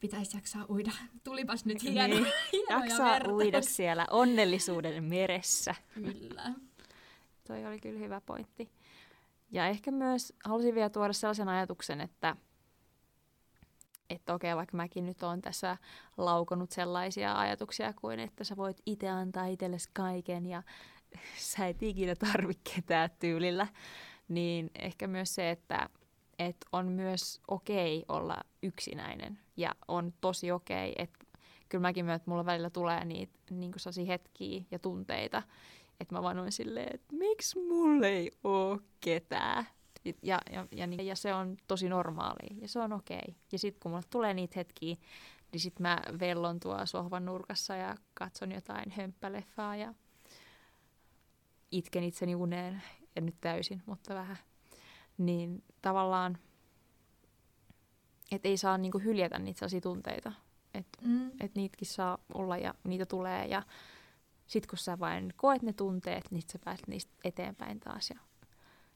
pitäisi jaksaa uida. Tulipas nyt hieno, niin. Jaksaa vertaus. uida siellä onnellisuuden meressä. Kyllä. Toi oli kyllä hyvä pointti. Ja ehkä myös halusin vielä tuoda sellaisen ajatuksen, että, että okei, vaikka mäkin nyt olen tässä laukonut sellaisia ajatuksia kuin, että sä voit itse antaa itsellesi kaiken ja sä et ikinä tarvitse ketään tyylillä, niin ehkä myös se, että, että on myös okei olla yksinäinen ja on tosi okei, että kyllä mäkin myös, että mulla välillä tulee niitä niin hetkiä ja tunteita, että mä vaan olen silleen, että miksi mulle ei ole ketään. Ja, ja, ja, niin, ja se on tosi normaali ja se on okei. Okay. Ja sitten kun mulle tulee niitä hetkiä, niin sitten mä vellon tuo sohvan nurkassa ja katson jotain hömppäleffaa ja itken itseni uneen. Ja nyt täysin, mutta vähän. niin tavallaan, että ei saa niinku hyljätä niitä sellaisia tunteita. Että Mm. et niitäkin saa olla ja niitä tulee. Ja sit kun sä vain koet ne tunteet, niin sä pääset niistä eteenpäin taas. Ja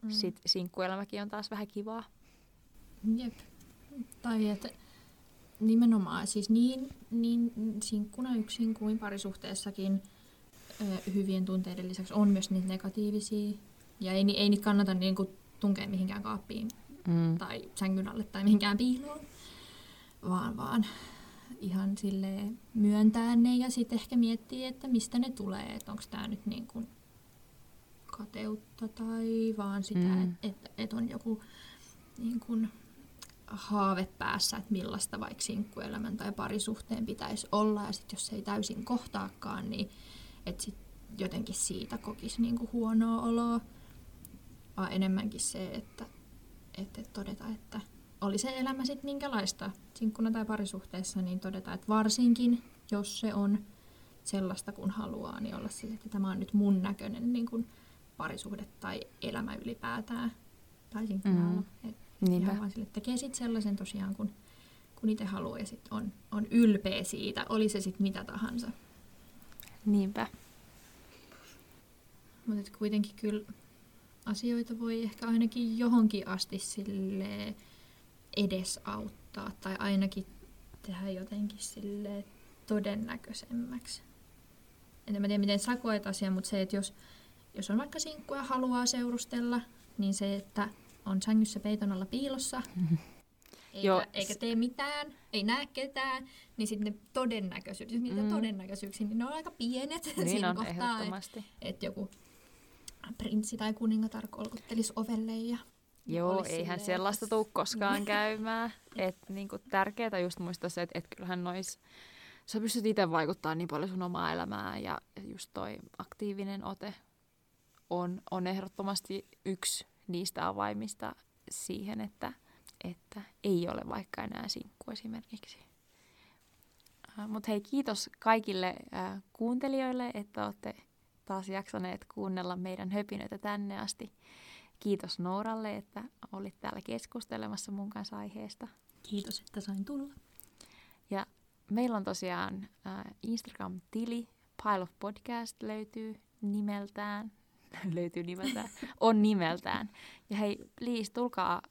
Mm. sit sinkkuelämäkin on taas vähän kivaa. Jep. Tai että nimenomaan siis niin, niin sinkkuna yksin kuin parisuhteessakin hyvien tunteiden lisäksi on myös niitä negatiivisia. Ja ei, ei niitä kannata niinku tunkea mihinkään kaappiin Mm. tai sängyn alle tai mihinkään piiloon, vaan, vaan ihan sille myöntää ne ja sitten ehkä miettiä, että mistä ne tulee, että onko tämä nyt niin kuin kateutta tai vaan sitä, mm. että et, et on joku niin kuin haave päässä, että millaista vaikka sinkkuelämän tai parisuhteen pitäisi olla ja sitten jos se ei täysin kohtaakaan, niin että sit jotenkin siitä kokisi niin kuin huonoa oloa, vaan enemmänkin se, että että todeta, että oli se elämä sitten minkälaista sinkkuna tai parisuhteessa, niin todeta, että varsinkin jos se on sellaista kun haluaa, niin olla sille, että tämä on nyt mun näköinen niin kuin parisuhde tai elämä ylipäätään. Tai sinkkuna Mm. Et ihan vaan sille, että tekee sitten sellaisen tosiaan, kun, kun itse haluaa ja sitten on, on ylpeä siitä, oli se sitten mitä tahansa. Niinpä. Mutta kuitenkin kyllä asioita voi ehkä ainakin johonkin asti sille edesauttaa tai ainakin tehdä jotenkin sille todennäköisemmäksi. En mä tiedä, miten sä koet asian, mutta se, että jos, jos on vaikka sinkku ja haluaa seurustella, niin se, että on sängyssä peiton alla piilossa, eikä, Joo. eikä tee mitään, ei näe ketään, niin sitten ne todennäköisyydet, jos mietitään Mm. todennäköisyyksiä, niin ne on aika pienet Niin siinä on kohtaa, että että joku prinssi tai kuningatar kolkuttelisi ovelle ja Joo, eihän silleen, sellaista tule koskaan käymään. Et niinku tärkeää just muistaa se, että et kyllähän nois, sä pystyt itse vaikuttamaan niin paljon sun omaa elämään ja just toi aktiivinen ote on, on ehdottomasti yksi niistä avaimista siihen, että, että ei ole vaikka enää sinkku esimerkiksi. Mutta hei, kiitos kaikille äh, kuuntelijoille, että olette taas jaksaneet kuunnella meidän höpinöitä tänne asti. Kiitos Nooralle, että olit täällä keskustelemassa mun kanssa aiheesta. kiitos, että sain tulla. Ja meillä on tosiaan äh, Instagram-tili, Pile of Podcast löytyy nimeltään. löytyy nimeltään. on nimeltään. Ja hei, please, tulkaa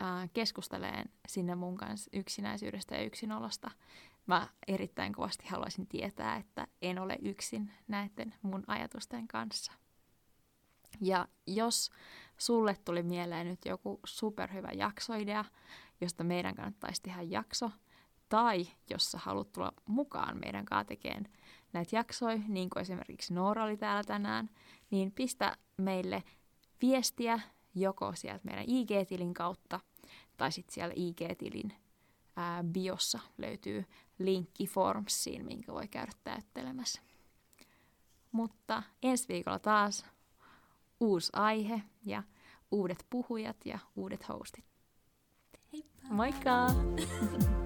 äh, keskusteleen sinne mun kanssa yksinäisyydestä ja yksinolosta. Mä erittäin kovasti haluaisin tietää, että en ole yksin näiden mun ajatusten kanssa. Ja jos sulle tuli mieleen nyt joku superhyvä jaksoidea, josta meidän kannattaisi tehdä jakso, tai jos sä haluat tulla mukaan meidän kanssa tekemään näitä jaksoja, niin kuin esimerkiksi Noora oli täällä tänään, niin pistä meille viestiä joko sieltä meidän IG-tilin kautta, tai sitten siellä IG-tilin ää, biossa löytyy linkki Formsiin, minkä voi käydä täyttelemässä. Mutta ensi viikolla taas uusi aihe ja uudet puhujat ja uudet hostit. Heippa! Moikka!